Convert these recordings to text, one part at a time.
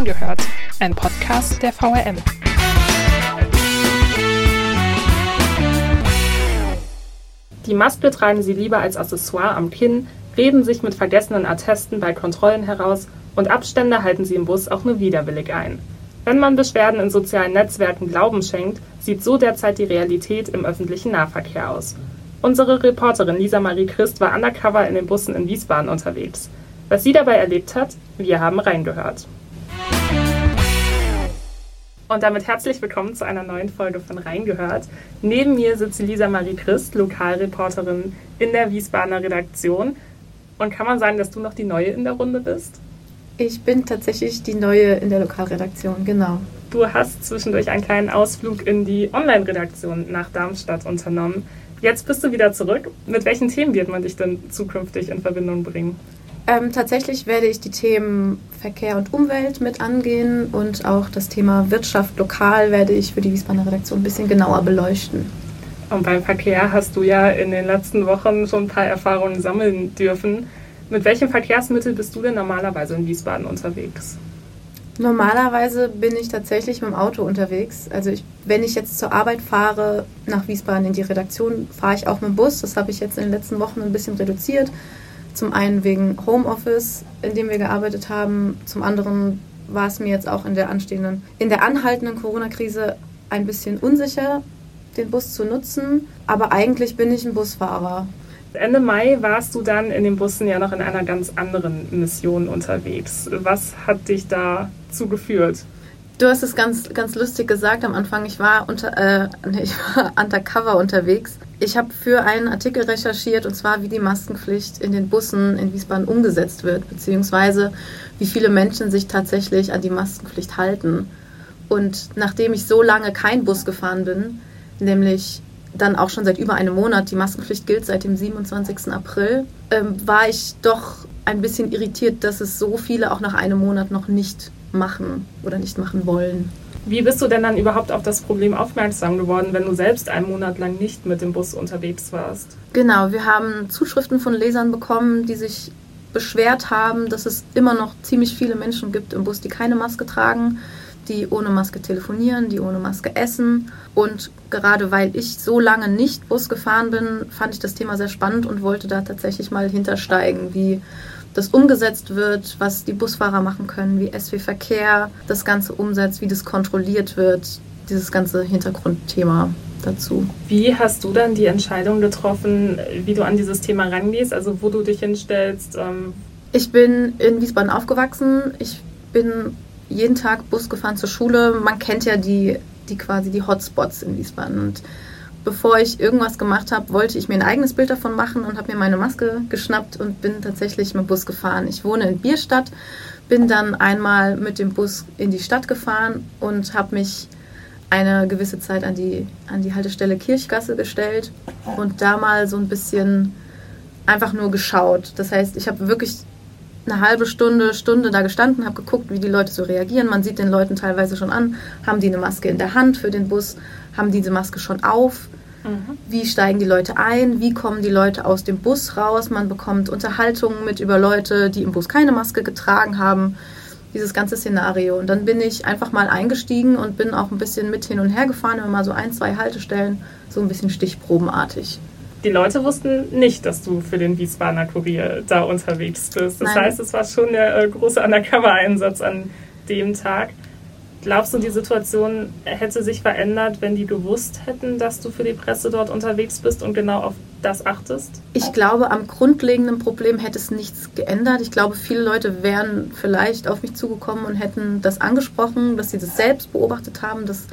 Reingehört, ein Podcast der VRM. Die Maske tragen sie lieber als Accessoire am Kinn, reden sich mit vergessenen Attesten bei Kontrollen heraus und Abstände halten sie im Bus auch nur widerwillig ein. Wenn man Beschwerden in sozialen Netzwerken Glauben schenkt, sieht so derzeit die Realität im öffentlichen Nahverkehr aus. Unsere Reporterin Lisa Marie Christ war undercover in den Bussen in Wiesbaden unterwegs. Was sie dabei erlebt hat, wir haben reingehört. Und damit herzlich willkommen zu einer neuen Folge von Reingehört. Neben mir sitzt Lisa Marie Christ, Lokalreporterin in der Wiesbadener Redaktion. Und kann man sagen, dass du noch die Neue in der Runde bist? Ich bin tatsächlich die Neue in der Lokalredaktion, genau. Du hast zwischendurch einen kleinen Ausflug in die Online-Redaktion nach Darmstadt unternommen. Jetzt bist du wieder zurück. Mit welchen Themen wird man dich denn zukünftig in Verbindung bringen? Ähm, tatsächlich werde ich die Themen Verkehr und Umwelt mit angehen und auch das Thema Wirtschaft lokal werde ich für die Wiesbadener Redaktion ein bisschen genauer beleuchten. Und beim Verkehr hast du ja in den letzten Wochen schon ein paar Erfahrungen sammeln dürfen. Mit welchem Verkehrsmittel bist du denn normalerweise in Wiesbaden unterwegs? Normalerweise bin ich tatsächlich mit dem Auto unterwegs. Also ich, wenn ich jetzt zur Arbeit fahre, nach Wiesbaden in die Redaktion, fahre ich auch mit dem Bus. Das habe ich jetzt in den letzten Wochen ein bisschen reduziert. Zum einen wegen Homeoffice, in dem wir gearbeitet haben. Zum anderen war es mir jetzt auch in der anstehenden, in der anhaltenden Corona-Krise ein bisschen unsicher, den Bus zu nutzen. Aber eigentlich bin ich ein Busfahrer. Ende Mai warst du dann in den Bussen ja noch in einer ganz anderen Mission unterwegs. Was hat dich dazu geführt? Du hast es ganz, ganz lustig gesagt am Anfang. Ich war, unter, äh, nee, ich war undercover unterwegs. Ich habe für einen Artikel recherchiert und zwar, wie die Maskenpflicht in den Bussen in Wiesbaden umgesetzt wird, beziehungsweise wie viele Menschen sich tatsächlich an die Maskenpflicht halten. Und nachdem ich so lange kein Bus gefahren bin, nämlich dann auch schon seit über einem Monat, die Maskenpflicht gilt seit dem 27. April, ähm, war ich doch ein bisschen irritiert, dass es so viele auch nach einem Monat noch nicht machen oder nicht machen wollen. Wie bist du denn dann überhaupt auf das Problem aufmerksam geworden, wenn du selbst einen Monat lang nicht mit dem Bus unterwegs warst? Genau, wir haben Zuschriften von Lesern bekommen, die sich beschwert haben, dass es immer noch ziemlich viele Menschen gibt im Bus, die keine Maske tragen, die ohne Maske telefonieren, die ohne Maske essen. Und gerade weil ich so lange nicht Bus gefahren bin, fand ich das Thema sehr spannend und wollte da tatsächlich mal hintersteigen, wie das umgesetzt wird, was die Busfahrer machen können, wie SW Verkehr das Ganze umsetzt, wie das kontrolliert wird, dieses ganze Hintergrundthema dazu. Wie hast du dann die Entscheidung getroffen, wie du an dieses Thema rangehst, also wo du dich hinstellst? Ähm ich bin in Wiesbaden aufgewachsen. Ich bin jeden Tag Bus gefahren zur Schule. Man kennt ja die, die quasi die Hotspots in Wiesbaden. Und bevor ich irgendwas gemacht habe, wollte ich mir ein eigenes Bild davon machen und habe mir meine Maske geschnappt und bin tatsächlich mit dem Bus gefahren. Ich wohne in Bierstadt, bin dann einmal mit dem Bus in die Stadt gefahren und habe mich eine gewisse Zeit an die, an die Haltestelle Kirchgasse gestellt und da mal so ein bisschen einfach nur geschaut. Das heißt, ich habe wirklich eine halbe Stunde, Stunde da gestanden, habe geguckt, wie die Leute so reagieren. Man sieht den Leuten teilweise schon an, haben die eine Maske in der Hand für den Bus, haben diese Maske schon auf. Mhm. Wie steigen die Leute ein? Wie kommen die Leute aus dem Bus raus? Man bekommt Unterhaltungen mit über Leute, die im Bus keine Maske getragen haben. Dieses ganze Szenario. Und dann bin ich einfach mal eingestiegen und bin auch ein bisschen mit hin und her gefahren, immer mal so ein, zwei Haltestellen, so ein bisschen stichprobenartig die Leute wussten nicht, dass du für den Wiesbadener Kurier da unterwegs bist. Das Nein. heißt, es war schon der äh, große Undercover-Einsatz an dem Tag. Glaubst du, die Situation hätte sich verändert, wenn die gewusst hätten, dass du für die Presse dort unterwegs bist und genau auf das achtest? Ich glaube, am grundlegenden Problem hätte es nichts geändert. Ich glaube, viele Leute wären vielleicht auf mich zugekommen und hätten das angesprochen, dass sie das selbst beobachtet haben. Das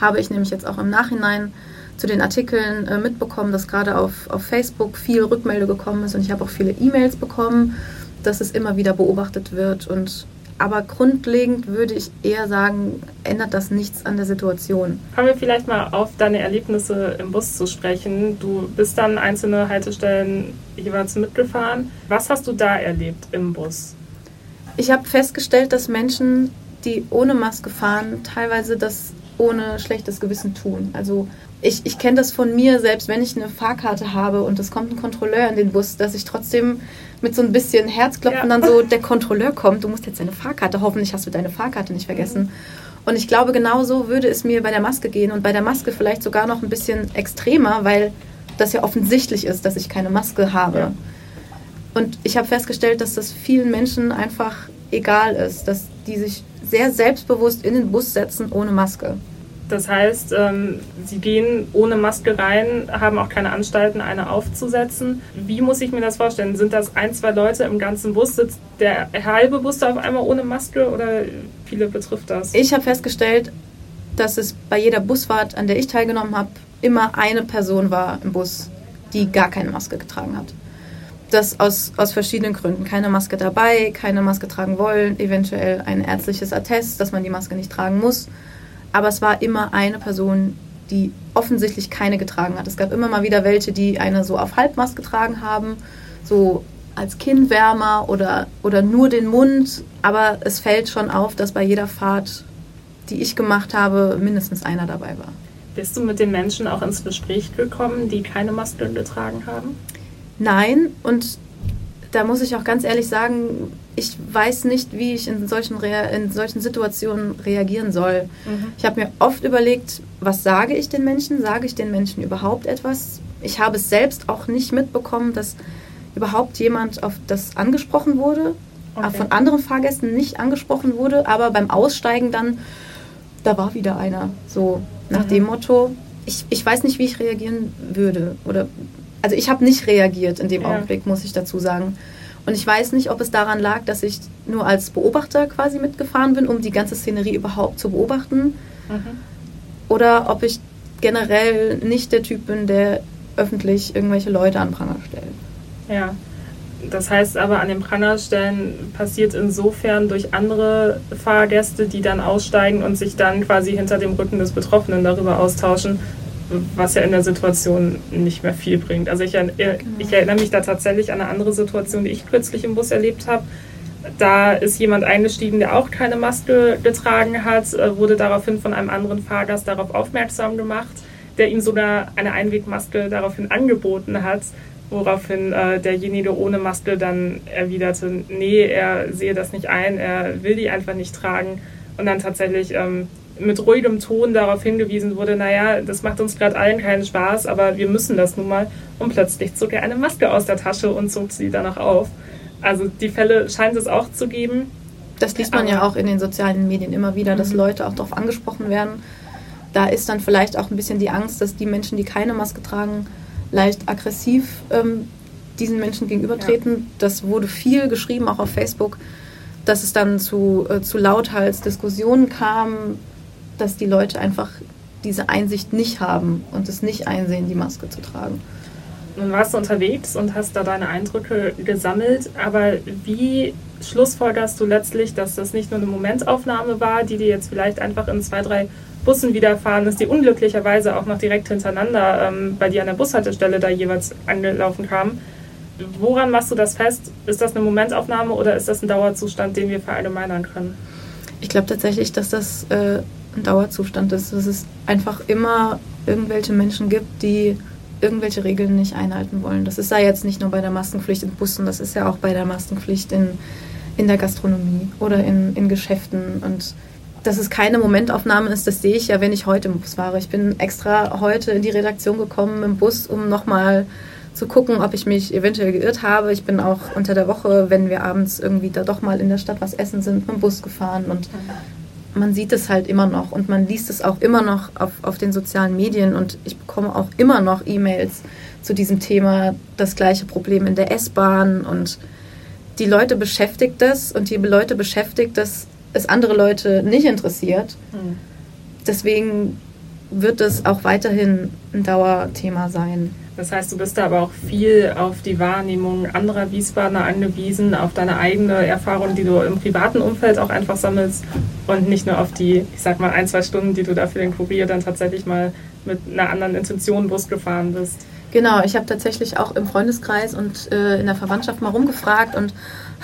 habe ich nämlich jetzt auch im Nachhinein zu den Artikeln äh, mitbekommen, dass gerade auf, auf Facebook viel Rückmelde gekommen ist und ich habe auch viele E-Mails bekommen, dass es immer wieder beobachtet wird. Und aber grundlegend würde ich eher sagen, ändert das nichts an der Situation. Kommen wir vielleicht mal auf deine Erlebnisse im Bus zu sprechen. Du bist dann einzelne Haltestellen jeweils mitgefahren. Was hast du da erlebt im Bus? Ich habe festgestellt, dass Menschen, die ohne Maske fahren, teilweise das ohne schlechtes Gewissen tun. Also ich, ich kenne das von mir, selbst wenn ich eine Fahrkarte habe und es kommt ein Kontrolleur in den Bus, dass ich trotzdem mit so ein bisschen Herzklopfen ja. dann so, der Kontrolleur kommt, du musst jetzt deine Fahrkarte, hoffentlich hast du deine Fahrkarte nicht vergessen. Mhm. Und ich glaube, genauso würde es mir bei der Maske gehen und bei der Maske vielleicht sogar noch ein bisschen extremer, weil das ja offensichtlich ist, dass ich keine Maske habe. Ja. Und ich habe festgestellt, dass das vielen Menschen einfach egal ist, dass die sich sehr selbstbewusst in den Bus setzen ohne Maske. Das heißt, ähm, sie gehen ohne Maske rein, haben auch keine Anstalten, eine aufzusetzen. Wie muss ich mir das vorstellen? Sind das ein, zwei Leute im ganzen Bus? Sitzt der halbe Bus da auf einmal ohne Maske oder viele betrifft das? Ich habe festgestellt, dass es bei jeder Busfahrt, an der ich teilgenommen habe, immer eine Person war im Bus, die gar keine Maske getragen hat. Das aus, aus verschiedenen Gründen. Keine Maske dabei, keine Maske tragen wollen, eventuell ein ärztliches Attest, dass man die Maske nicht tragen muss. Aber es war immer eine Person, die offensichtlich keine getragen hat. Es gab immer mal wieder welche, die eine so auf Halbmast getragen haben, so als Kinnwärmer oder, oder nur den Mund. Aber es fällt schon auf, dass bei jeder Fahrt, die ich gemacht habe, mindestens einer dabei war. Bist du mit den Menschen auch ins Gespräch gekommen, die keine Maske getragen haben? Nein, und da muss ich auch ganz ehrlich sagen, ich weiß nicht, wie ich in solchen, Rea in solchen Situationen reagieren soll. Mhm. Ich habe mir oft überlegt, was sage ich den Menschen? Sage ich den Menschen überhaupt etwas? Ich habe es selbst auch nicht mitbekommen, dass überhaupt jemand auf das angesprochen wurde, okay. von anderen Fahrgästen nicht angesprochen wurde, aber beim Aussteigen dann, da war wieder einer. So nach mhm. dem Motto, ich, ich weiß nicht, wie ich reagieren würde. Oder also ich habe nicht reagiert in dem ja. Augenblick, muss ich dazu sagen. Und ich weiß nicht, ob es daran lag, dass ich nur als Beobachter quasi mitgefahren bin, um die ganze Szenerie überhaupt zu beobachten. Mhm. Oder ob ich generell nicht der Typ bin, der öffentlich irgendwelche Leute an Pranger stellt. Ja. Das heißt aber, an den Prangerstellen passiert insofern durch andere Fahrgäste, die dann aussteigen und sich dann quasi hinter dem Rücken des Betroffenen darüber austauschen, was ja in der Situation nicht mehr viel bringt. Also ich, genau. ich erinnere mich da tatsächlich an eine andere Situation, die ich kürzlich im Bus erlebt habe. Da ist jemand eingestiegen, der auch keine Maske getragen hat, äh, wurde daraufhin von einem anderen Fahrgast darauf aufmerksam gemacht, der ihm sogar eine Einwegmaske daraufhin angeboten hat, woraufhin äh, derjenige ohne Maske dann erwiderte, nee, er sehe das nicht ein, er will die einfach nicht tragen und dann tatsächlich ähm, mit ruhigem Ton darauf hingewiesen wurde, naja, das macht uns gerade allen keinen Spaß, aber wir müssen das nun mal. Und plötzlich zog er eine Maske aus der Tasche und zog sie danach auf. Also die Fälle scheint es auch zu geben. Das liest man aber ja auch in den sozialen Medien immer wieder, dass mhm. Leute auch darauf angesprochen werden. Da ist dann vielleicht auch ein bisschen die Angst, dass die Menschen, die keine Maske tragen, leicht aggressiv ähm, diesen Menschen gegenübertreten. Ja. Das wurde viel geschrieben, auch auf Facebook, dass es dann zu, äh, zu Lauthals-Diskussionen kam, dass die Leute einfach diese Einsicht nicht haben und es nicht einsehen, die Maske zu tragen. Nun warst du unterwegs und hast da deine Eindrücke gesammelt, aber wie schlussfolgerst du letztlich, dass das nicht nur eine Momentaufnahme war, die dir jetzt vielleicht einfach in zwei, drei Bussen widerfahren ist, die unglücklicherweise auch noch direkt hintereinander ähm, bei dir an der Bushaltestelle da jeweils angelaufen kamen. Woran machst du das fest? Ist das eine Momentaufnahme oder ist das ein Dauerzustand, den wir verallgemeinern können? Ich glaube tatsächlich, dass das äh, ein Dauerzustand ist, dass es einfach immer irgendwelche Menschen gibt, die irgendwelche Regeln nicht einhalten wollen. Das ist ja jetzt nicht nur bei der Maskenpflicht in Bussen, das ist ja auch bei der Maskenpflicht in, in der Gastronomie oder in, in Geschäften. Und dass es keine Momentaufnahme ist, das sehe ich ja, wenn ich heute im Bus fahre. Ich bin extra heute in die Redaktion gekommen im Bus, um nochmal zu gucken, ob ich mich eventuell geirrt habe. Ich bin auch unter der Woche, wenn wir abends irgendwie da doch mal in der Stadt was essen sind, mit dem Bus gefahren und man sieht es halt immer noch und man liest es auch immer noch auf, auf den sozialen Medien und ich bekomme auch immer noch E-Mails zu diesem Thema, das gleiche Problem in der S-Bahn und die Leute beschäftigt das und die Leute beschäftigt, dass es andere Leute nicht interessiert. Mhm. Deswegen wird es auch weiterhin ein Dauerthema sein. Das heißt, du bist da aber auch viel auf die Wahrnehmung anderer Wiesbadener angewiesen, auf deine eigene Erfahrung, die du im privaten Umfeld auch einfach sammelst und nicht nur auf die, ich sag mal, ein, zwei Stunden, die du da für den Kurier dann tatsächlich mal mit einer anderen Intention Bus gefahren bist. Genau, ich habe tatsächlich auch im Freundeskreis und äh, in der Verwandtschaft mal rumgefragt und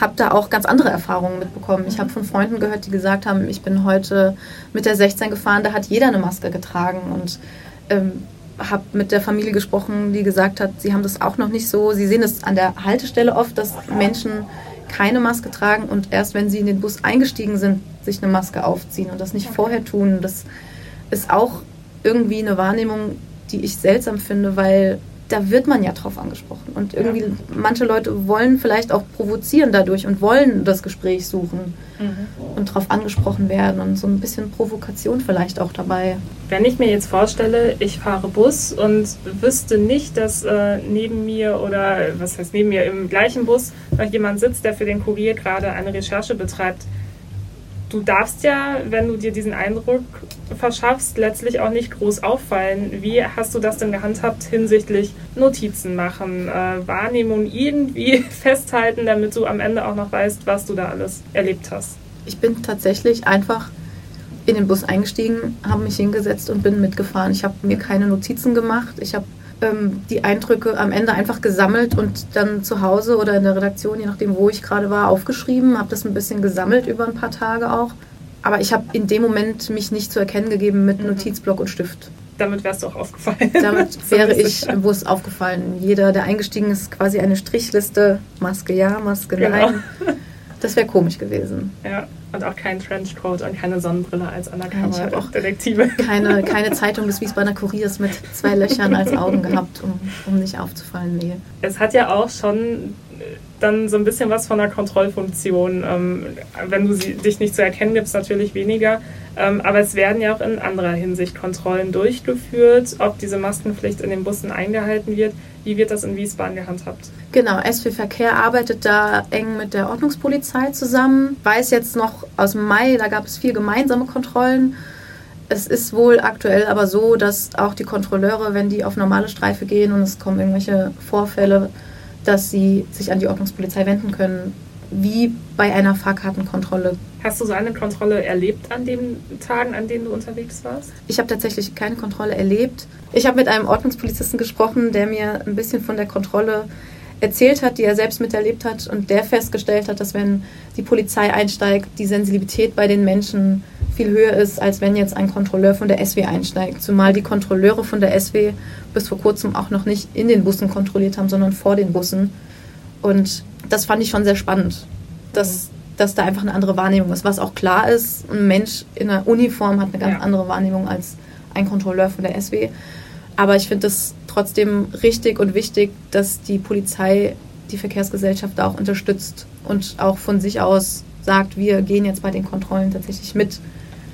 habe da auch ganz andere Erfahrungen mitbekommen. Ich habe von Freunden gehört, die gesagt haben, ich bin heute mit der 16 gefahren, da hat jeder eine Maske getragen und ähm, habe mit der Familie gesprochen, die gesagt hat, sie haben das auch noch nicht so. Sie sehen es an der Haltestelle oft, dass Menschen keine Maske tragen und erst wenn sie in den Bus eingestiegen sind, sich eine Maske aufziehen und das nicht vorher tun. Das ist auch irgendwie eine Wahrnehmung, die ich seltsam finde, weil da wird man ja drauf angesprochen. Und irgendwie, ja. manche Leute wollen vielleicht auch provozieren dadurch und wollen das Gespräch suchen mhm. und darauf angesprochen werden und so ein bisschen Provokation vielleicht auch dabei. Wenn ich mir jetzt vorstelle, ich fahre Bus und wüsste nicht, dass äh, neben mir oder was heißt neben mir im gleichen Bus noch jemand sitzt, der für den Kurier gerade eine Recherche betreibt, du darfst ja, wenn du dir diesen Eindruck verschaffst, letztlich auch nicht groß auffallen. Wie hast du das denn gehandhabt hinsichtlich Notizen machen, äh, Wahrnehmung irgendwie festhalten, damit du am Ende auch noch weißt, was du da alles erlebt hast? Ich bin tatsächlich einfach in den Bus eingestiegen, habe mich hingesetzt und bin mitgefahren. Ich habe mir keine Notizen gemacht. Ich habe ähm, die Eindrücke am Ende einfach gesammelt und dann zu Hause oder in der Redaktion, je nachdem, wo ich gerade war, aufgeschrieben. Habe das ein bisschen gesammelt über ein paar Tage auch. Aber ich habe in dem Moment mich nicht zu erkennen gegeben mit mhm. Notizblock und Stift. Damit wärst du auch aufgefallen. Damit wäre ich im Bus aufgefallen. Jeder, der eingestiegen ist, quasi eine Strichliste. Maske ja, Maske nein. Genau. Das wäre komisch gewesen. Ja, und auch kein Trenchcoat und keine Sonnenbrille als Undercover-Detektive. Keine, keine Zeitung des Wiesbadener Kuriers mit zwei Löchern als Augen gehabt, um, um nicht aufzufallen. Nee. Es hat ja auch schon dann so ein bisschen was von einer Kontrollfunktion. Ähm, wenn du sie, dich nicht zu erkennen gibst, natürlich weniger. Ähm, aber es werden ja auch in anderer Hinsicht Kontrollen durchgeführt, ob diese Maskenpflicht in den Bussen eingehalten wird. Wie wird das in Wiesbaden gehandhabt? Genau, SW Verkehr arbeitet da eng mit der Ordnungspolizei zusammen. Weiß jetzt noch aus Mai, da gab es vier gemeinsame Kontrollen. Es ist wohl aktuell aber so, dass auch die Kontrolleure, wenn die auf normale Streife gehen und es kommen irgendwelche Vorfälle, dass sie sich an die Ordnungspolizei wenden können, wie bei einer Fahrkartenkontrolle. Hast du so eine Kontrolle erlebt an den Tagen, an denen du unterwegs warst? Ich habe tatsächlich keine Kontrolle erlebt. Ich habe mit einem Ordnungspolizisten gesprochen, der mir ein bisschen von der Kontrolle erzählt hat, die er selbst miterlebt hat und der festgestellt hat, dass wenn die Polizei einsteigt, die Sensibilität bei den Menschen viel höher ist, als wenn jetzt ein Kontrolleur von der SW einsteigt. Zumal die Kontrolleure von der SW bis vor kurzem auch noch nicht in den Bussen kontrolliert haben, sondern vor den Bussen. Und das fand ich schon sehr spannend, dass, dass da einfach eine andere Wahrnehmung ist. Was auch klar ist, ein Mensch in einer Uniform hat eine ganz ja. andere Wahrnehmung als ein Kontrolleur von der SW. Aber ich finde es trotzdem richtig und wichtig, dass die Polizei die Verkehrsgesellschaft da auch unterstützt und auch von sich aus sagt, wir gehen jetzt bei den Kontrollen tatsächlich mit.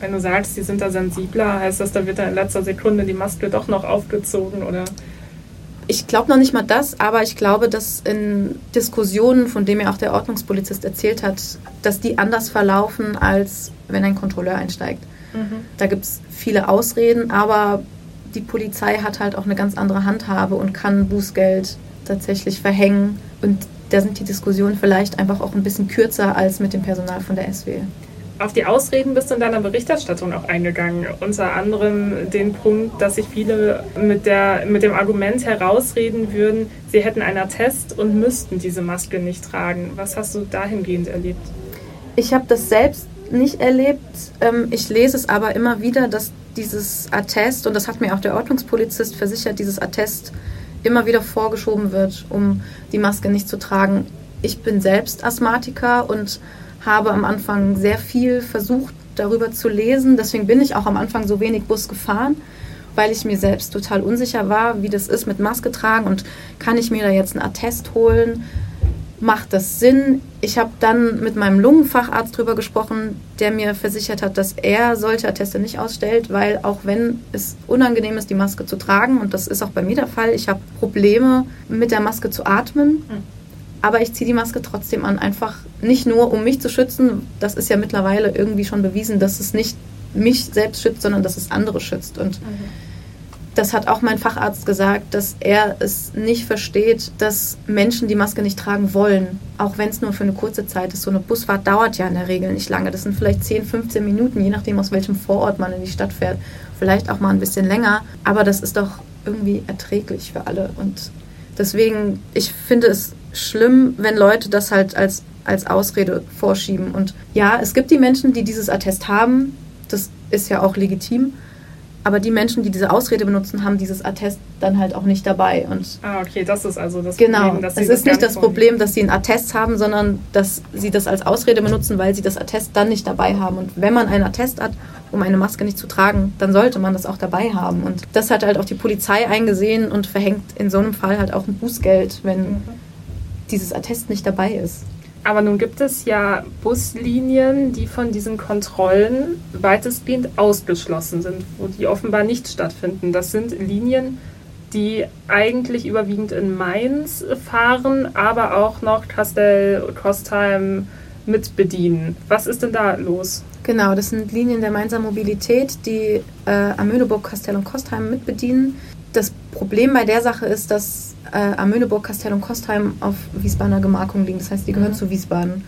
Wenn du sagst, die sind da sensibler, heißt das, da wird dann in letzter Sekunde die Maske doch noch aufgezogen oder? Ich glaube noch nicht mal das, aber ich glaube, dass in Diskussionen, von denen ja auch der Ordnungspolizist erzählt hat, dass die anders verlaufen, als wenn ein Kontrolleur einsteigt. Mhm. Da gibt es viele Ausreden, aber die Polizei hat halt auch eine ganz andere Handhabe und kann Bußgeld tatsächlich verhängen. Und da sind die Diskussionen vielleicht einfach auch ein bisschen kürzer als mit dem Personal von der SW. Auf die Ausreden bist du in deiner Berichterstattung auch eingegangen. Unter anderem den Punkt, dass sich viele mit, der, mit dem Argument herausreden würden, sie hätten einen Attest und müssten diese Maske nicht tragen. Was hast du dahingehend erlebt? Ich habe das selbst nicht erlebt. Ähm, ich lese es aber immer wieder, dass dieses Attest, und das hat mir auch der Ordnungspolizist versichert, dieses Attest immer wieder vorgeschoben wird, um die Maske nicht zu tragen. Ich bin selbst Asthmatiker und habe am Anfang sehr viel versucht, darüber zu lesen. Deswegen bin ich auch am Anfang so wenig Bus gefahren, weil ich mir selbst total unsicher war, wie das ist mit Maske tragen und kann ich mir da jetzt einen Attest holen? Macht das Sinn? Ich habe dann mit meinem Lungenfacharzt darüber gesprochen, der mir versichert hat, dass er solche Atteste nicht ausstellt, weil auch wenn es unangenehm ist, die Maske zu tragen, und das ist auch bei mir der Fall, ich habe Probleme mit der Maske zu atmen. Mhm aber ich ziehe die Maske trotzdem an, einfach nicht nur, um mich zu schützen. Das ist ja mittlerweile irgendwie schon bewiesen, dass es nicht mich selbst schützt, sondern dass es andere schützt. Und mhm. das hat auch mein Facharzt gesagt, dass er es nicht versteht, dass Menschen die Maske nicht tragen wollen, auch wenn es nur für eine kurze Zeit ist. So eine Busfahrt dauert ja in der Regel nicht lange. Das sind vielleicht 10, 15 Minuten, je nachdem, aus welchem Vorort man in die Stadt fährt. Vielleicht auch mal ein bisschen länger. Aber das ist doch irgendwie erträglich für alle. Und deswegen, ich finde es schlimm, wenn Leute das halt als als Ausrede vorschieben. Und ja, es gibt die Menschen, die dieses Attest haben. Das ist ja auch legitim. Aber die Menschen, die diese Ausrede benutzen, haben dieses Attest dann halt auch nicht dabei. Und ah, okay, das ist also das genau, Problem. Genau, es ist nicht das Problem, dass sie ein Attest haben, sondern dass sie das als Ausrede benutzen, weil sie das Attest dann nicht dabei haben. Und wenn man ein Attest hat, um eine Maske nicht zu tragen, dann sollte man das auch dabei haben. Und das hat halt auch die Polizei eingesehen und verhängt in so einem Fall halt auch ein Bußgeld, wenn mhm. Dieses Attest nicht dabei ist. Aber nun gibt es ja Buslinien, die von diesen Kontrollen weitestgehend ausgeschlossen sind, wo die offenbar nicht stattfinden. Das sind Linien, die eigentlich überwiegend in Mainz fahren, aber auch noch Kostheim mit bedienen. Was ist denn da los? Genau, das sind Linien der Mainzer Mobilität, die äh, am Möhneburg, Kastel und Kostheim mitbedienen. Problem bei der Sache ist, dass äh, am Möhneburg, Kastell und Kostheim auf Wiesbadener Gemarkung liegen. Das heißt, die gehören mhm. zu Wiesbaden.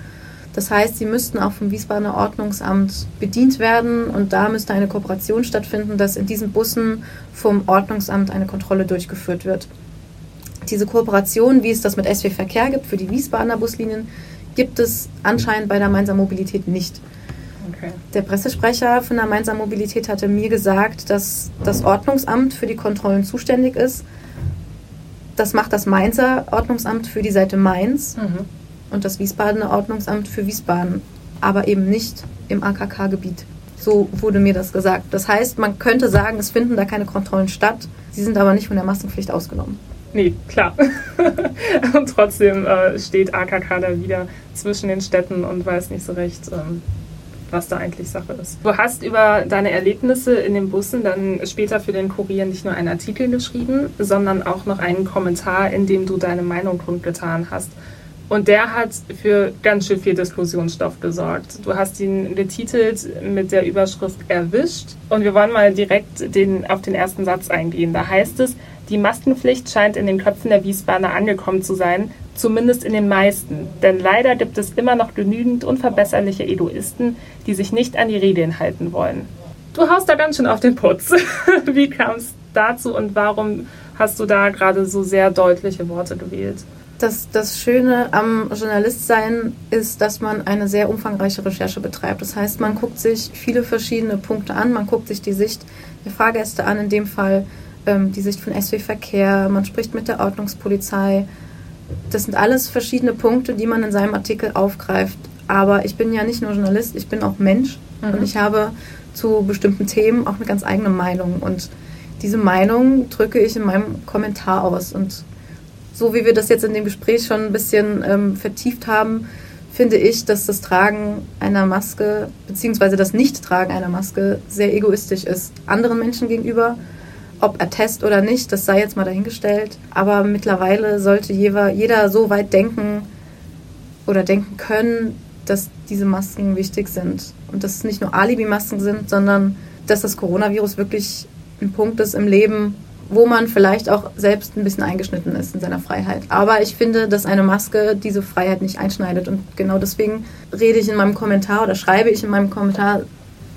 Das heißt, sie müssten auch vom Wiesbadener Ordnungsamt bedient werden und da müsste eine Kooperation stattfinden, dass in diesen Bussen vom Ordnungsamt eine Kontrolle durchgeführt wird. Diese Kooperation, wie es das mit SW Verkehr gibt für die Wiesbadener Buslinien, gibt es anscheinend bei der Mainzer Mobilität nicht. Okay. Der Pressesprecher von der Mainzer Mobilität hatte mir gesagt, dass das Ordnungsamt für die Kontrollen zuständig ist das macht das Mainzer Ordnungsamt für die Seite Mainz mhm. und das Wiesbadener Ordnungsamt für Wiesbaden, aber eben nicht im AKK-Gebiet. So wurde mir das gesagt. Das heißt, man könnte sagen, es finden da keine Kontrollen statt. Sie sind aber nicht von der Maskenpflicht ausgenommen. Nee, klar. und trotzdem äh, steht AKK da wieder zwischen den Städten und weiß nicht so recht, ähm, was da eigentlich Sache ist. Du hast über deine Erlebnisse in den Bussen dann später für den Kurier nicht nur einen Artikel geschrieben, sondern auch noch einen Kommentar, in dem du deine Meinung kundgetan hast. Und der hat für ganz schön viel Diskussionsstoff gesorgt. Du hast ihn getitelt mit der Überschrift Erwischt. Und wir wollen mal direkt den, auf den ersten Satz eingehen. Da heißt es, die Maskenpflicht scheint in den Köpfen der Wiesbadener angekommen zu sein, zumindest in den meisten. Denn leider gibt es immer noch genügend unverbesserliche Egoisten, die sich nicht an die Regeln halten wollen. Du haust da ganz schön auf den Putz. Wie kam es dazu und warum hast du da gerade so sehr deutliche Worte gewählt? Das, das Schöne am Journalistsein ist, dass man eine sehr umfangreiche Recherche betreibt. Das heißt, man guckt sich viele verschiedene Punkte an, man guckt sich die Sicht der Fahrgäste an, in dem Fall ähm, die Sicht von SW Verkehr, man spricht mit der Ordnungspolizei. Das sind alles verschiedene Punkte, die man in seinem Artikel aufgreift. Aber ich bin ja nicht nur Journalist, ich bin auch Mensch mhm. und ich habe zu bestimmten Themen auch eine ganz eigene Meinung. Und diese Meinung drücke ich in meinem Kommentar aus. Und so wie wir das jetzt in dem Gespräch schon ein bisschen ähm, vertieft haben, finde ich, dass das Tragen einer Maske beziehungsweise das Nichttragen einer Maske sehr egoistisch ist. Anderen Menschen gegenüber, ob Attest oder nicht, das sei jetzt mal dahingestellt. Aber mittlerweile sollte jeder, jeder so weit denken oder denken können, dass diese Masken wichtig sind. Und dass es nicht nur Alibi-Masken sind, sondern dass das Coronavirus wirklich ein Punkt ist im Leben, wo man vielleicht auch selbst ein bisschen eingeschnitten ist in seiner Freiheit. Aber ich finde, dass eine Maske diese Freiheit nicht einschneidet. Und genau deswegen rede ich in meinem Kommentar oder schreibe ich in meinem Kommentar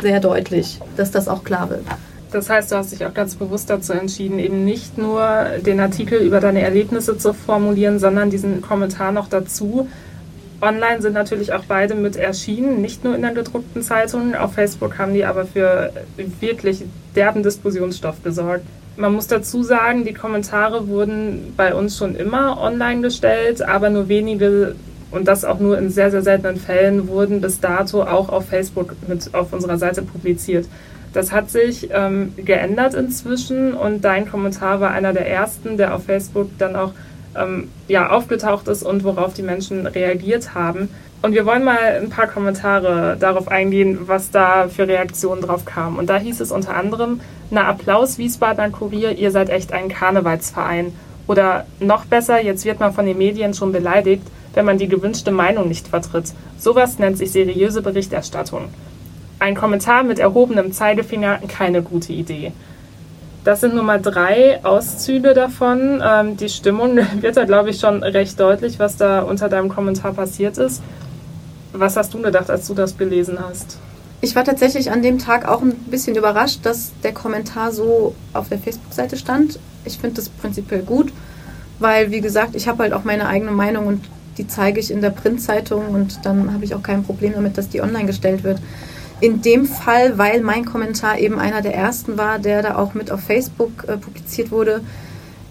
sehr deutlich, dass das auch klar wird. Das heißt, du hast dich auch ganz bewusst dazu entschieden, eben nicht nur den Artikel über deine Erlebnisse zu formulieren, sondern diesen Kommentar noch dazu. Online sind natürlich auch beide mit erschienen, nicht nur in der gedruckten Zeitung. Auf Facebook haben die aber für wirklich derben Diskussionsstoff gesorgt. Man muss dazu sagen, die Kommentare wurden bei uns schon immer online gestellt, aber nur wenige und das auch nur in sehr, sehr seltenen Fällen wurden bis dato auch auf Facebook mit auf unserer Seite publiziert. Das hat sich ähm, geändert inzwischen und dein Kommentar war einer der ersten, der auf Facebook dann auch ähm, ja, aufgetaucht ist und worauf die Menschen reagiert haben. Und wir wollen mal ein paar Kommentare darauf eingehen, was da für Reaktionen drauf kamen. Und da hieß es unter anderem, na Applaus Wiesbadener Kurier, ihr seid echt ein Karnevalsverein. Oder noch besser, jetzt wird man von den Medien schon beleidigt, wenn man die gewünschte Meinung nicht vertritt. Sowas nennt sich seriöse Berichterstattung. Ein Kommentar mit erhobenem Zeigefinger, keine gute Idee. Das sind nur mal drei Auszüge davon. Ähm, die Stimmung wird da, glaube ich, schon recht deutlich, was da unter deinem Kommentar passiert ist. Was hast du gedacht, als du das gelesen hast? Ich war tatsächlich an dem Tag auch ein bisschen überrascht, dass der Kommentar so auf der Facebook-Seite stand. Ich finde das prinzipiell gut, weil, wie gesagt, ich habe halt auch meine eigene Meinung und die zeige ich in der Printzeitung und dann habe ich auch kein Problem damit, dass die online gestellt wird. In dem Fall, weil mein Kommentar eben einer der ersten war, der da auch mit auf Facebook äh, publiziert wurde,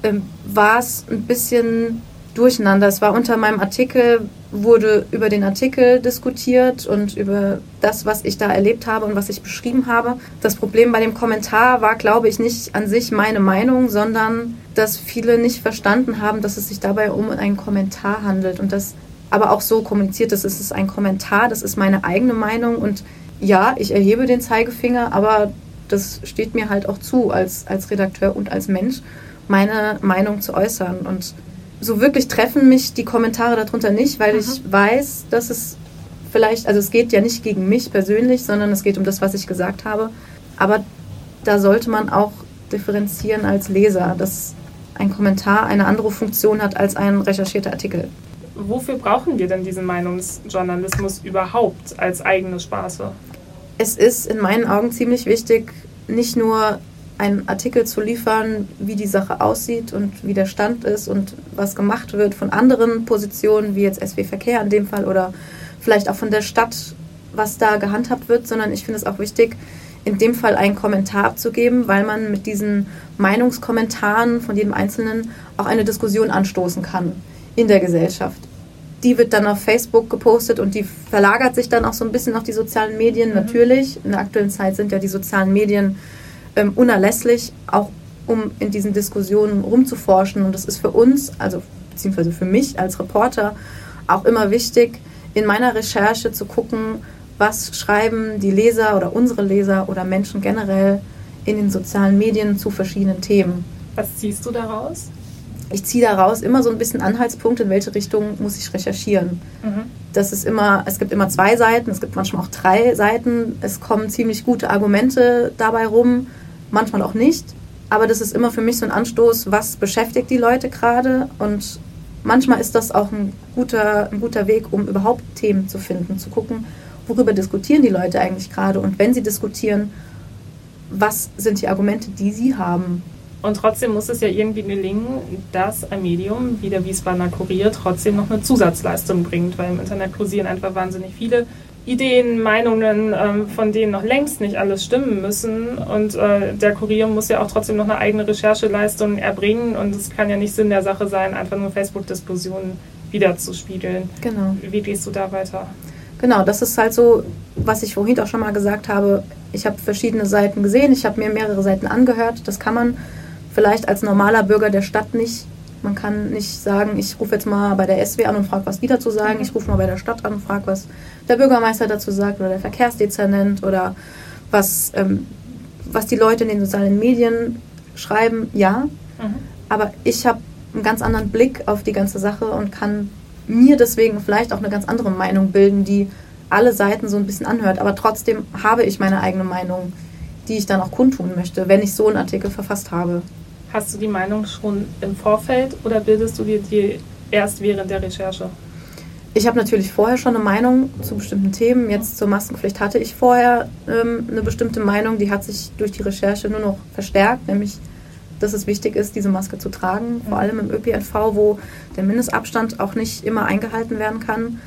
ähm, war es ein bisschen durcheinander. Es war unter meinem Artikel, wurde über den Artikel diskutiert und über das, was ich da erlebt habe und was ich beschrieben habe. Das Problem bei dem Kommentar war, glaube ich, nicht an sich meine Meinung, sondern dass viele nicht verstanden haben, dass es sich dabei um einen Kommentar handelt und das aber auch so kommuniziert ist, es ist ein Kommentar, das ist meine eigene Meinung und ja, ich erhebe den Zeigefinger, aber das steht mir halt auch zu als, als Redakteur und als Mensch, meine Meinung zu äußern und so wirklich treffen mich die Kommentare darunter nicht, weil mhm. ich weiß, dass es vielleicht, also es geht ja nicht gegen mich persönlich, sondern es geht um das, was ich gesagt habe. Aber da sollte man auch differenzieren als Leser, dass ein Kommentar eine andere Funktion hat als ein recherchierter Artikel. Wofür brauchen wir denn diesen Meinungsjournalismus überhaupt als eigene Spaße? Es ist in meinen Augen ziemlich wichtig, nicht nur einen Artikel zu liefern, wie die Sache aussieht und wie der Stand ist und was gemacht wird von anderen Positionen, wie jetzt SW Verkehr in dem Fall oder vielleicht auch von der Stadt, was da gehandhabt wird, sondern ich finde es auch wichtig, in dem Fall einen Kommentar abzugeben, weil man mit diesen Meinungskommentaren von jedem Einzelnen auch eine Diskussion anstoßen kann in der Gesellschaft. Die wird dann auf Facebook gepostet und die verlagert sich dann auch so ein bisschen auf die sozialen Medien. Mhm. Natürlich, in der aktuellen Zeit sind ja die sozialen Medien ähm, unerlässlich, auch um in diesen Diskussionen rumzuforschen. Und das ist für uns, also beziehungsweise für mich als Reporter, auch immer wichtig, in meiner Recherche zu gucken, was schreiben die Leser oder unsere Leser oder Menschen generell in den sozialen Medien zu verschiedenen Themen. Was ziehst du daraus? Ich ziehe daraus immer so ein bisschen Anhaltspunkte, in welche Richtung muss ich recherchieren. Mhm. Das ist immer, es gibt immer zwei Seiten, es gibt manchmal auch drei Seiten. Es kommen ziemlich gute Argumente dabei rum manchmal auch nicht. Aber das ist immer für mich so ein Anstoß, was beschäftigt die Leute gerade. Und manchmal ist das auch ein guter, ein guter Weg, um überhaupt Themen zu finden, zu gucken, worüber diskutieren die Leute eigentlich gerade. Und wenn sie diskutieren, was sind die Argumente, die sie haben. Und trotzdem muss es ja irgendwie gelingen, dass ein Medium wie der Wiesbadener Kurier trotzdem noch eine Zusatzleistung bringt, weil im Internet kursieren einfach wahnsinnig viele Ideen, Meinungen, ähm, von denen noch längst nicht alles stimmen müssen. Und äh, der Kurier muss ja auch trotzdem noch eine eigene Rechercheleistung erbringen. Und es kann ja nicht Sinn der Sache sein, einfach nur Facebook-Diskussionen wiederzuspiegeln. Genau. Wie gehst du da weiter? Genau, das ist halt so, was ich vorhin auch schon mal gesagt habe. Ich habe verschiedene Seiten gesehen, ich habe mir mehrere Seiten angehört. Das kann man vielleicht als normaler Bürger der Stadt nicht man kann nicht sagen, ich rufe jetzt mal bei der SW an und frage, was die dazu sagen. Ich rufe mal bei der Stadt an und frage, was der Bürgermeister dazu sagt oder der Verkehrsdezernent oder was, ähm, was die Leute in den sozialen Medien schreiben. Ja, mhm. aber ich habe einen ganz anderen Blick auf die ganze Sache und kann mir deswegen vielleicht auch eine ganz andere Meinung bilden, die alle Seiten so ein bisschen anhört. Aber trotzdem habe ich meine eigene Meinung, die ich dann auch kundtun möchte, wenn ich so einen Artikel verfasst habe. Hast du die Meinung schon im Vorfeld oder bildest du dir die erst während der Recherche? Ich habe natürlich vorher schon eine Meinung zu bestimmten Themen. Jetzt zur Maskenpflicht hatte ich vorher ähm, eine bestimmte Meinung, die hat sich durch die Recherche nur noch verstärkt, nämlich dass es wichtig ist, diese Maske zu tragen, vor allem im ÖPNV, wo der Mindestabstand auch nicht immer eingehalten werden kann.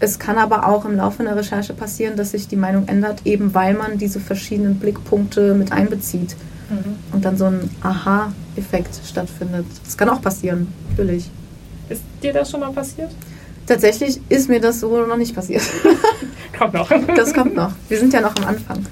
Es kann aber auch im Laufe einer Recherche passieren, dass sich die Meinung ändert, eben weil man diese verschiedenen Blickpunkte mit einbezieht mhm. und dann so ein Aha-Effekt stattfindet. Das kann auch passieren, natürlich. Ist dir das schon mal passiert? Tatsächlich ist mir das so noch nicht passiert. kommt noch. Das kommt noch. Wir sind ja noch am Anfang.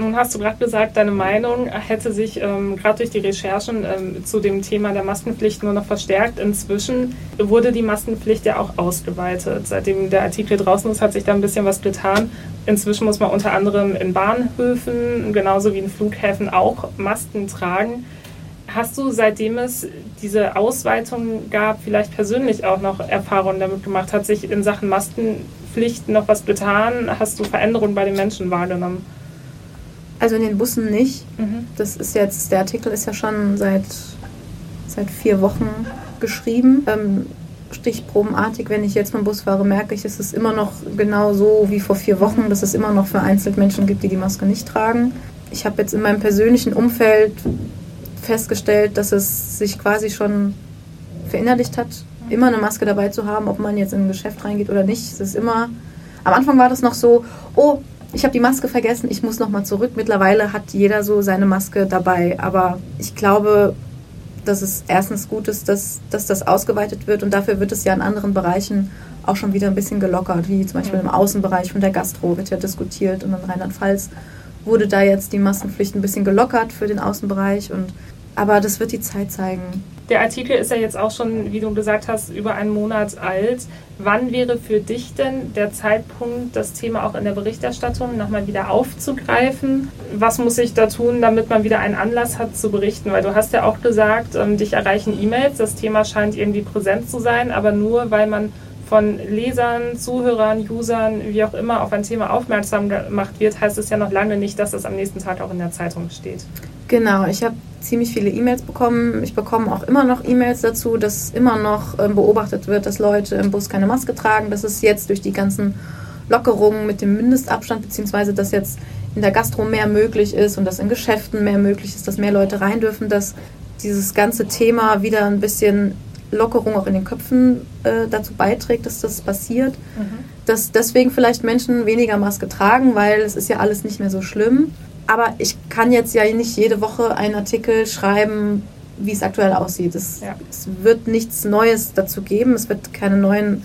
Nun hast du gerade gesagt, deine Meinung hätte sich ähm, gerade durch die Recherchen ähm, zu dem Thema der Maskenpflicht nur noch verstärkt. Inzwischen wurde die Maskenpflicht ja auch ausgeweitet. Seitdem der Artikel draußen ist, hat sich da ein bisschen was getan. Inzwischen muss man unter anderem in Bahnhöfen, genauso wie in Flughäfen, auch Masken tragen. Hast du, seitdem es diese Ausweitung gab, vielleicht persönlich auch noch Erfahrungen damit gemacht? Hat sich in Sachen Maskenpflicht noch was getan? Hast du Veränderungen bei den Menschen wahrgenommen? Also in den Bussen nicht. Mhm. Das ist jetzt, der Artikel ist ja schon seit, seit vier Wochen geschrieben. Ähm, stichprobenartig, wenn ich jetzt mit dem Bus fahre, merke ich, es ist immer noch genau so wie vor vier Wochen, dass es immer noch vereinzelt Menschen gibt, die die Maske nicht tragen. Ich habe jetzt in meinem persönlichen Umfeld festgestellt, dass es sich quasi schon verinnerlicht hat immer eine Maske dabei zu haben, ob man jetzt in ein Geschäft reingeht oder nicht. Es ist immer, am Anfang war das noch so, oh, ich habe die Maske vergessen, ich muss nochmal zurück. Mittlerweile hat jeder so seine Maske dabei. Aber ich glaube, dass es erstens gut ist, dass, dass das ausgeweitet wird und dafür wird es ja in anderen Bereichen auch schon wieder ein bisschen gelockert, wie zum Beispiel im Außenbereich von der Gastro wird ja diskutiert und in Rheinland-Pfalz wurde da jetzt die Maskenpflicht ein bisschen gelockert für den Außenbereich und aber das wird die Zeit zeigen. Der Artikel ist ja jetzt auch schon, wie du gesagt hast, über einen Monat alt. Wann wäre für dich denn der Zeitpunkt, das Thema auch in der Berichterstattung nochmal wieder aufzugreifen? Was muss ich da tun, damit man wieder einen Anlass hat zu berichten? Weil du hast ja auch gesagt, ähm, dich erreichen E-Mails, das Thema scheint irgendwie präsent zu sein, aber nur weil man von Lesern, Zuhörern, Usern, wie auch immer auf ein Thema aufmerksam gemacht wird, heißt es ja noch lange nicht, dass es am nächsten Tag auch in der Zeitung steht. Genau, ich habe ziemlich viele E-Mails bekommen. Ich bekomme auch immer noch E-Mails dazu, dass immer noch ähm, beobachtet wird, dass Leute im Bus keine Maske tragen. Das ist jetzt durch die ganzen Lockerungen mit dem Mindestabstand, beziehungsweise dass jetzt in der Gastro mehr möglich ist und dass in Geschäften mehr möglich ist, dass mehr Leute rein dürfen, dass dieses ganze Thema wieder ein bisschen Lockerung auch in den Köpfen äh, dazu beiträgt, dass das passiert. Mhm. Dass deswegen vielleicht Menschen weniger Maske tragen, weil es ist ja alles nicht mehr so schlimm. Aber ich kann jetzt ja nicht jede Woche einen Artikel schreiben, wie es aktuell aussieht. Es, ja. es wird nichts Neues dazu geben. Es wird keine neuen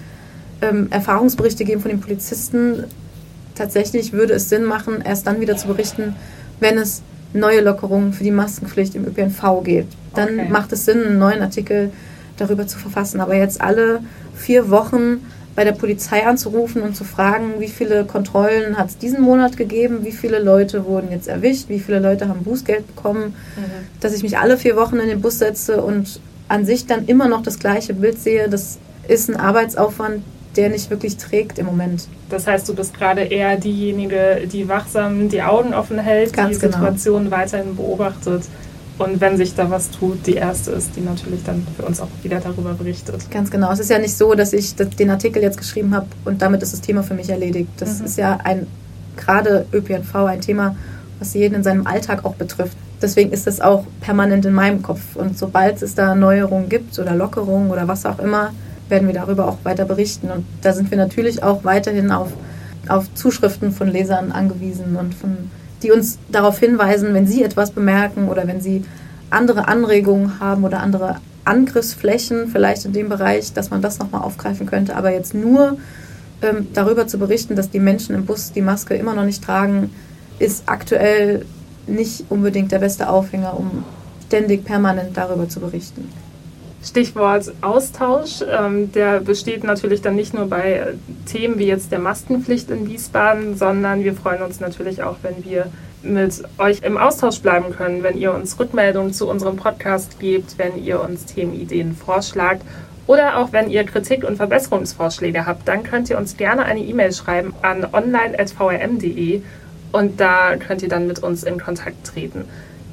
ähm, Erfahrungsberichte geben von den Polizisten. Tatsächlich würde es Sinn machen, erst dann wieder zu berichten, wenn es neue Lockerungen für die Maskenpflicht im ÖPNV gibt. Dann okay. macht es Sinn, einen neuen Artikel darüber zu verfassen. Aber jetzt alle vier Wochen bei der Polizei anzurufen und zu fragen, wie viele Kontrollen hat es diesen Monat gegeben, wie viele Leute wurden jetzt erwischt, wie viele Leute haben Bußgeld bekommen, mhm. dass ich mich alle vier Wochen in den Bus setze und an sich dann immer noch das gleiche Bild sehe, das ist ein Arbeitsaufwand, der nicht wirklich trägt im Moment. Das heißt, du bist gerade eher diejenige, die wachsam die Augen offen hält, Ganz die genau. Situation weiterhin beobachtet und wenn sich da was tut, die erste ist, die natürlich dann für uns auch wieder darüber berichtet. Ganz genau. Es ist ja nicht so, dass ich den Artikel jetzt geschrieben habe und damit ist das Thema für mich erledigt. Das mhm. ist ja ein, gerade ÖPNV, ein Thema, was jeden in seinem Alltag auch betrifft. Deswegen ist das auch permanent in meinem Kopf. Und sobald es da Neuerungen gibt oder Lockerungen oder was auch immer, werden wir darüber auch weiter berichten. Und da sind wir natürlich auch weiterhin auf, auf Zuschriften von Lesern angewiesen und von die uns darauf hinweisen, wenn sie etwas bemerken oder wenn sie andere Anregungen haben oder andere Angriffsflächen vielleicht in dem Bereich, dass man das nochmal aufgreifen könnte. Aber jetzt nur ähm, darüber zu berichten, dass die Menschen im Bus die Maske immer noch nicht tragen, ist aktuell nicht unbedingt der beste Aufhänger, um ständig permanent darüber zu berichten. Stichwort Austausch, ähm, der besteht natürlich dann nicht nur bei Themen wie jetzt der Maskenpflicht in Wiesbaden, sondern wir freuen uns natürlich auch, wenn wir mit euch im Austausch bleiben können, wenn ihr uns Rückmeldungen zu unserem Podcast gebt, wenn ihr uns Themenideen vorschlagt oder auch wenn ihr Kritik und Verbesserungsvorschläge habt, dann könnt ihr uns gerne eine E-Mail schreiben an online.vrm.de und da könnt ihr dann mit uns in Kontakt treten.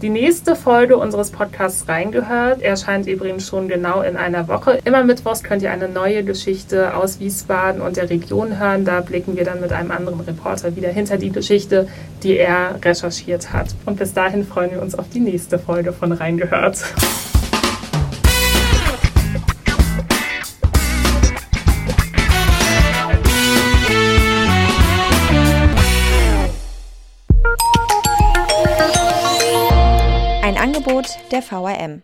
Die nächste Folge unseres Podcasts Reingehört erscheint übrigens schon genau in einer Woche. Immer mittwochs könnt ihr eine neue Geschichte aus Wiesbaden und der Region hören. Da blicken wir dann mit einem anderen Reporter wieder hinter die Geschichte, die er recherchiert hat. Und bis dahin freuen wir uns auf die nächste Folge von Reingehört. Angebot der VRM.